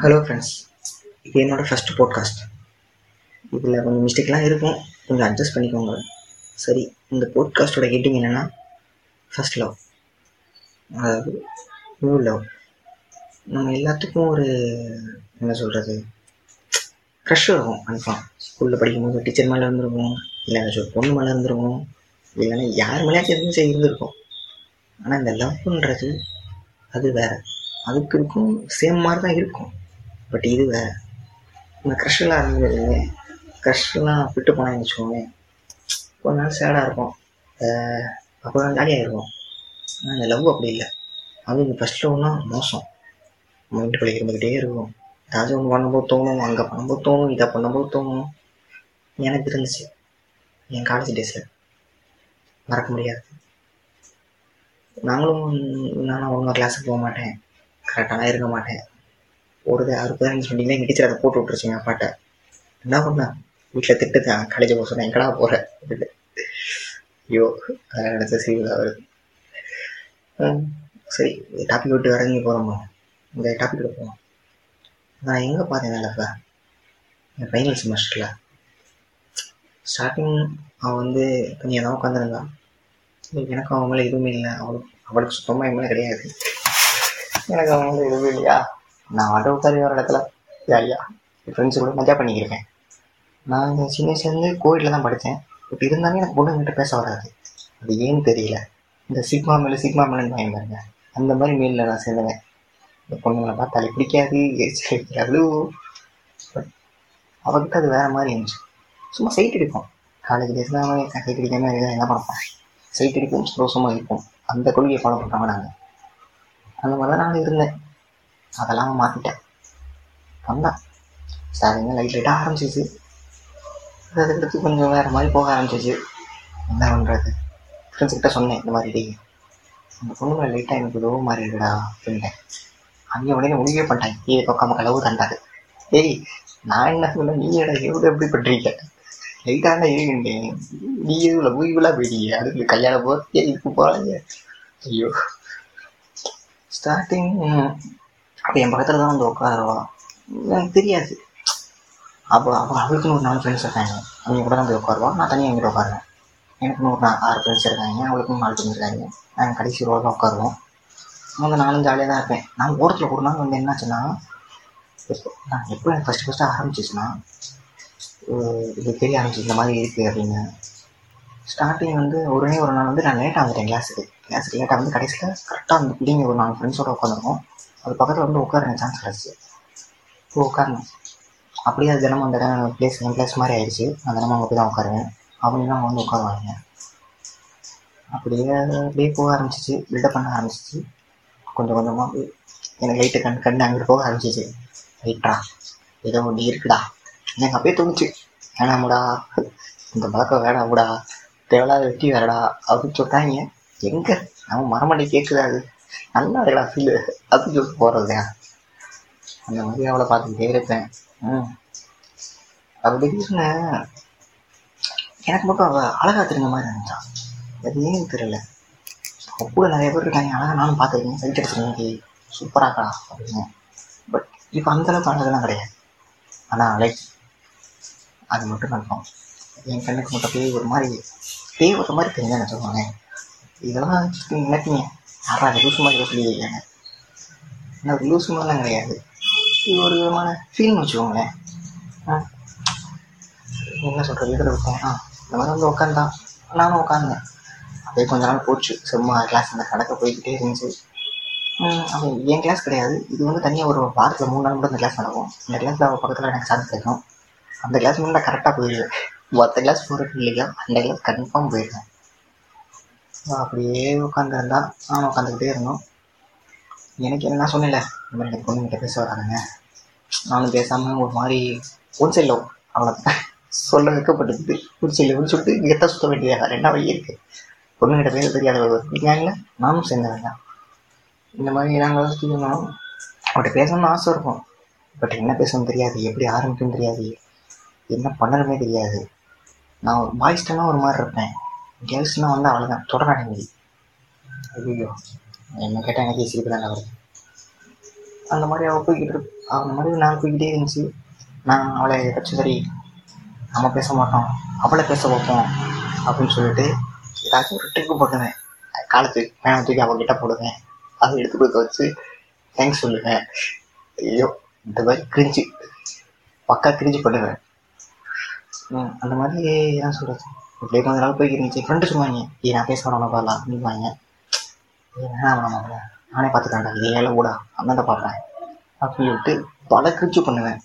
Hello friends இது என்னோடய first podcast இதில் கொஞ்சம் மிஸ்டேக்லாம் இருக்கும். கொஞ்சம் அட்ஜஸ்ட் பண்ணிக்கோங்க. சரி இந்த போட்காஸ்ட்டோட ஹெட்டிங் என்னென்னா ஃபஸ்ட் லவ் அதாவது நியூ லவ் நம்ம எல்லாத்துக்கும் ஒரு என்ன சொல்கிறது க்ரஷ் ஆகும் கன்ஃபார்ம் ஸ்கூலில் படிக்கும்போது டீச்சர் மேலே இருந்திருக்கும் இல்லை ஏதாச்சும் ஒரு பொண்ணு மேலே இருந்திருக்கும் இல்லைன்னா யார் மேலேயாச்சும் எதுவும் சரி இருந்திருக்கும். ஆனால் இந்த லவ்ன்றது அது வேறு. அதுக்கு இருக்கும் சேம் மாதிரி தான் இருக்கும். பட் இது வேறு க்ரஷ்ஷெல்லாம் க்ரஷ்லாம் க்ரஷ்ஷெல்லாம் விட்டு போனான்னு வச்சுக்கோங்க கொஞ்ச நாள் சேடாக இருக்கும். அப்போ தான் ஜாலியாக இருக்கும் ஆனால் இந்த லவ் அப்படி இல்லை. அது இந்த ஃபஸ்ட் லவ்னா மோசம். மைண்டுக்குள்ளே இருந்துக்கிட்டே இருக்கும். ஏதாச்சும் ஒன்று பண்ணும்போது தோணும் அங்கே பண்ணும்போது தோணும் இதை பண்ணும்போது தோணும். எனக்கு இருந்துச்சு என் காலேஜ் டேஸில் மறக்க முடியாது. நாங்களும் நானும் ஒழுங்காக கிளாஸுக்கு போக மாட்டேன். கரெக்டாக இருக்க மாட்டேன். ஒரு ஆறு பதினஞ்சு மணிக்கு எங்கள் டீச்சர் அதை போட்டு விட்டுருச்சுங்க அப்பாட்ட. என்ன பண்ணா? வீட்டில் திட்டுதான் காலேஜ் போக சொன்னேன் எங்கடா போகிறேன் அப்படின்னு. ஐயோ அதெல்லாம் நினச்ச சீரியஸாக வருது சரி டாபிக் விட்டு இறங்கி போகிறோமா இந்த டாபிக் போவோம் நான் எங்கே பார்த்தேன் வேலைப்பா என் ஃபைனல் செமஸ்டரில் ஸ்டார்டிங் அவன் வந்து கொஞ்சம் தான் உட்காந்துருந்தான் எனக்கு அவன் மேலே எதுவுமே இல்லை. அவளுக்கு அவளுக்கு சுத்தமாக என் மேலே கிடையாது. எனக்கு அவன் மேலே எதுவுமே இல்லையா? நான் ஆட்டோ உட்காரி வர இடத்துல ஜாலியா என் ஃப்ரெண்ட்ஸ் கூட மஜா பண்ணிக்கிருக்கேன். நான் சின்ன வயசுலேருந்து கோவிட்டில் தான் படித்தேன். பட் இருந்தாலும் எனக்கு பொண்ணுங்கிட்ட பேச வராது. அது ஏன்னு தெரியல. இந்த சிக்மா மேலே சிக்மா மேலேன்னு பயன் பாருங்க. அந்த மாதிரி மேலில் நான் சேர்ந்தேன் இந்த பொண்ணுங்களை பார்த்தாலே பிடிக்காது எரிச்சல் அவ்வளோ பட் அவகிட்ட அது வேறு மாதிரி இருந்துச்சு. சும்மா சைட் அடிப்போம் காலேஜ் டேஸ் தான் சைட் அடிக்காமல் இருந்தால் என்ன பண்ணப்போம் சைட் அடிப்போம் சந்தோஷமாக இருப்போம் அந்த கொள்கையை ஃபாலோ பண்ணுறவங்க நாங்கள் அந்த மாதிரி தான் நான் இருந்தேன். அதெல்லாம் மாற்றிட்டேன் வந்தேன் ஸ்டார்டிங்க லைட் லைட்டாக ஆரம்பிச்சிச்சு அதுக்கடுத்து கொஞ்சம் வேறு மாதிரி போக ஆரம்பிச்சிச்சு என்ன பண்ணுறது ஃப்ரெண்ட்ஸ்கிட்ட சொன்னேன் இந்த மாதிரி டே அந்த பொண்ணு மேலே லைட்டாக எனக்கு ஏதோ மாதிரி இருக்குடா அப்படின்ட்டேன். அவங்க உடனே முடிவே பண்ணிட்டாங்க. கீழே பக்கம் கலவு தண்டாது. ஏய் நான் என்ன சொன்னேன்? நீ எடா எவ்வளோ எப்படி பண்ணுறீங்க லைட்டாக இருக்குண்டேன் நீ? எதுவும் லவ்லாம் போயிட்டீங்க. அதுக்கு கல்யாணம் போகிறதே இதுக்கு போகிறாங்க ஐயோ. ஸ்டார்டிங் அப்போ என் பக்கத்தில் தான் வந்து உட்காருவா எனக்கு தெரியாது. அப்போ அப்போ அவளுக்குன்னு ஒரு நாலு ஃப்ரெண்ட்ஸ் இருக்காங்க. அவங்க கூட தான் போய் உட்காருவா? நான் தனியாக எங்கிட்ட உட்காருவேன். எனக்குன்னு ஒரு நாள் ஆறு ஃப்ரெண்ட்ஸ் இருக்காங்க. அவளுக்கும் நாலு ஃப்ரெண்ட்ஸ் இருக்காங்க. நாங்கள் கடைசி ரோவில் தான் உட்காருவோம். வந்து நானும் ஜாலியாக தான் இருப்பேன். நான் ஓரத்தில் ஒரு நாள் வந்து என்னாச்சுன்னா எப்போ நான் எப்போ எனக்கு ஃபஸ்ட்டு ஃபஸ்ட்டு ஆரம்பிச்சிச்சுன்னா இது தெரிய ஆரம்பிச்சு இந்த மாதிரி இருக்குது அப்படின்னு. ஸ்டார்டிங் வந்து உடனே ஒரு நாள் வந்து நான் லேட்டாக வந்துட்டேன் கிளாஸுக்கு கிளாஸுக்கு லேட்டாக வந்து கடைசியில் கரெக்டாக அந்த பிள்ளைங்க ஒரு நாலு ஃப்ரெண்ட்ஸோடு உட்காந்துருக்கோம். அது பக்கத்தில் வந்து உட்காருங்க சான்ஸ் கிடச்சி. போய் உட்காருங்க அப்படியே அது தினமும் அந்த இடம் பிளேஸ் என் பிளேஸ் மாதிரி ஆயிடுச்சு. அந்த தினமும் அங்கே போய் தான் உட்காருவேன். அப்படின்னா அவங்க வந்து உட்காருவாங்க அப்படியே அப்படியே போக ஆரம்பிச்சிச்சு. பில்டப் பண்ண ஆரம்பிச்சிச்சு. கொஞ்சம் கொஞ்சமாக எனக்கு லைட்டு கண் கண் அங்கிட்டு போக ஆரம்பிச்சிச்சு. ரைட்டா ஏதோ ஒன்று இருக்குடா. எனக்கு அப்படியே தோணுச்சு வேணாமுடா இந்த பழக்கம் வேணாமுடா தேவையில்லாத வெட்டி வேறடா. அப்படின்னு சொல்கிறாங்க எங்கே? நம்ம மரமடி கேட்குது அது? நல்லா இருக்குடா ஃபீல் அப்படின்னு சொல்லிட்டு போகிறது அந்த மாதிரி அவளை பார்த்துக்கிட்டே இருப்பேன். ம். அது திடீர்னு எனக்கு மட்டும் அவள் அழகா தெரிஞ்ச மாதிரி இருந்துச்சான் அது ஏன்னு தெரியல கூட நிறைய பேர் இருக்காங்க. அழகா நானும் பார்த்துருக்கேன். சைட் அடிச்சிருக்கேன் சூப்பராக்கடா அப்படின்னு. பட் இப்போ அந்த அளவுக்கு அழகெல்லாம் கிடையாது. ஆனால் அழகி அது மட்டும் நடக்கும் என் கண்ணுக்கு மட்டும் அப்படியே ஒரு மாதிரி பேய் ஒரு மாதிரி தெரிஞ்சேன்னு சொல்லுவாங்க இதெல்லாம் நினைப்பீங்க. யாரா அது லூசு மாதிரி சொல்லி வைக்காங்க ஆனால் அது லூசு மாதிரிலாம் கிடையாது. இது ஒரு விதமான ஃபீல்னு வச்சுக்கோங்களேன். என்ன சொல்கிறது இதில் விட்டேன் ஆ இந்த மாதிரி வந்து உட்காந்தான் நானும் உட்காந்தேன் அப்படியே கொஞ்ச நாள் போச்சு. சும்மா கிளாஸ் அந்த கடக்க போய்கிட்டே இருந்துச்சு. அப்போ என் கிளாஸ் கிடையாது. இது வந்து தனியாக ஒரு வாரத்தில் மூணு நாள் மட்டும் அந்த கிளாஸ் நடக்கும். அந்த கிளாஸில் அவள் பக்கத்தில் எனக்கு சான்ஸ் கிடைக்கும் அந்த கிளாஸ் மட்டும் நான் கரெக்டாக போயிடுவேன். மற்ற கிளாஸ் போகிறது இல்லையா? அந்த கிளாஸ் கன்ஃபார்ம் போயிடுவேன். அப்படியே உட்காந்துருந்தா நானும் உட்காந்துக்கிட்டே இருந்தோம். எனக்கு என்ன நான் சொன்னேன்ல இந்த மாதிரி எனக்கு பொண்ணுகிட்ட பேச வராதுங்க. நானும் பேசாமல் ஒரு மாதிரி ஒரு சைடில் அவ்வளோதான் சொல்ல வைக்கப்பட்டது. ஒரு சைடில் ஒரு சொல்லிட்டு கெத்தாக சுத்த வேண்டியது? வேறு என்ன வழி இருக்குது பொண்ணுகிட்ட பேச தெரியாத இல்லை? நானும் சேர்ந்தவங்க இந்த மாதிரி நாங்கள் சுற்றிக்கணும் அவர்கிட்ட பேசணும்னு ஆசை இருக்கும். பட் என்ன பேசணும்னு தெரியாது. எப்படி ஆரம்பிக்கணும் தெரியாது. என்ன பண்ணணுமே தெரியாது. நான் ஒரு பாய்ஸ்டெல்லாம் ஒரு மாதிரி இருப்பேன். கேர்ள்ஸ்னால் வந்து அவ்வளோதான் தொடராட ஐயோ என்ன கேட்டால் எனக்கு சிரிப்பு தான் வருது அந்த மாதிரி அவள் போய்கிட்டு அந்த மாதிரி நான் போய்கிட்டே இருந்துச்சு. நான் அவளை ஏதாச்சும் சரி நம்ம பேச மாட்டோம் அவளை பேச வைப்போம் அப்படின்னு சொல்லிட்டு ஏதாச்சும் ஒரு ட்ரிக்கு போட்டுவேன் காலத்து பேனை தூக்கி அவகிட்ட போடுவேன். அதை எடுத்து கொடுக்க வச்சு தேங்க்ஸ் சொல்லுவேன். ஐயோ இந்த மாதிரி கிரிஞ்சு பக்கா கிரிஞ்சு பண்ணுவேன். அந்த மாதிரி என்ன சொல்கிறது அப்படியே கொஞ்ச நாள் போய்க்கிட்டு இருந்துச்சு. ஃப்ரெண்டு சொல்லுவாங்க ஏ நான் பேச வரணும் பாடலாம் அப்படிம்பாங்க. ஏன் வேணாம் நானே பார்த்துக்கேன்டா இதே ஏழை கூட அந்தந்த பார்ப்பேன் அப்படின்னு சொல்லிட்டு பல கிரிச்சு பண்ணுவேன்.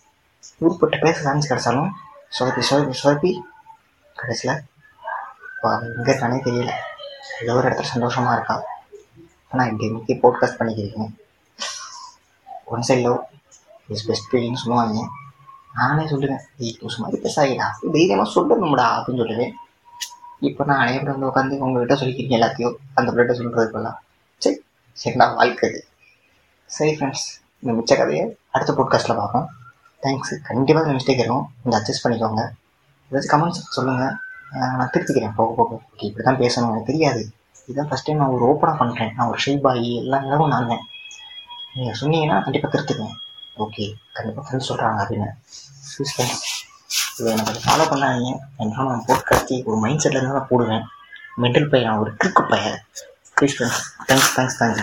ஊர்பட்டு பேச சான்ஸ் கிடைச்சாலும் சொதப்பி சொதப்பி சொதப்பி கடைசியில் எங்கே இருக்கானே தெரியல. ஏதோ ஒரு இடத்துல சந்தோஷமாக இருக்கா. ஆனால் இப்படி இன்னைக்கு போட்காஸ்ட் பண்ணிக்கிறீங்க. One side love is best ஃபீலிங்னு சொல்லுவாங்க. நானே சொல்லுவேன் ஏய் லூசு மாதிரி பேசாதீடா. தைரியமாக சொல்லணும்டா அப்படின்னு சொல்லுவேன். இப்போ நான் எப்படி வந்து உட்காந்து உங்கள்கிட்ட சொல்லிக்கிறீங்க எல்லாத்தையும் அந்த பிள்ளைகிட்ட சொல்கிறது சரி சரி நான் வாழ்க்கை சரி ஃப்ரெண்ட்ஸ் இந்த மிச்ச கதையை அடுத்த போட்காஸ்ட்டில் பார்ப்போம். தேங்க்ஸ் கண்டிப்பாக இந்த மிஸ்டேக் இருக்கும். கொஞ்சம் அட்ஜஸ்ட் பண்ணிக்கோங்க. ஏதாச்சும் கமெண்ட்ஸ் சொல்லுங்கள் நான் திருத்திக்கிறேன். போக போக. ஓகே இப்படி தான் பேசணும். எனக்கு தெரியாது. இதுதான் ஃபஸ்ட் டைம் நான் ஒரு ஓப்பனாக பண்ணுறேன் நான் ஒரு ஷெய் எல்லாம் எல்லா நான் தான் நீங்கள் சொன்னீங்கன்னா கண்டிப்பாக திருத்துக்கேன் ஓகே கண்டிப்பாக ஃப்ரெண்ட்ஸ் சொல்கிறாங்க அப்படின்னு. இதை எனக்கு ஃபாலோ பண்ணாதீங்க. என்னால் நான் போட்காஸ்டி ஒரு மைண்ட் செட்டில் தான் நான் போடுவேன். மென்டல் பையன் ஒரு கிறுக்கு பையன். Please thanks thanks thanks